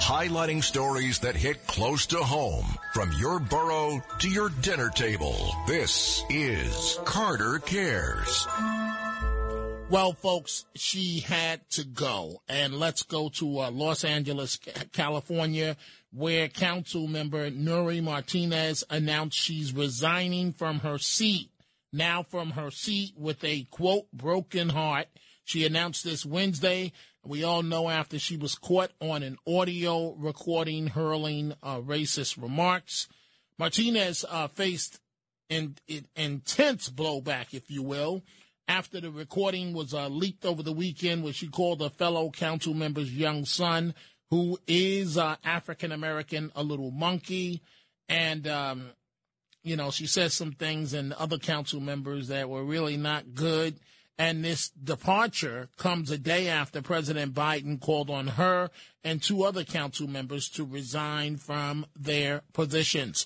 highlighting stories that hit close to home from your borough to your dinner table. This is Carter Cares. Well, folks, she had to go. And let's go to uh, Los Angeles, California, where Council Member Nury Martinez announced she's resigning from her seat. Now from her seat with a quote, broken heart. She announced this Wednesday. We all know after she was caught on an audio recording hurling uh, racist remarks. Martinez uh, faced in, in, intense blowback, if you will, after the recording was uh, leaked over the weekend, where she called a fellow council member's young son, who is uh, African American, a little monkey. And, um, you know, she said some things and other council members that were really not good. And this departure comes a day after President Biden called on her and two other council members to resign from their positions.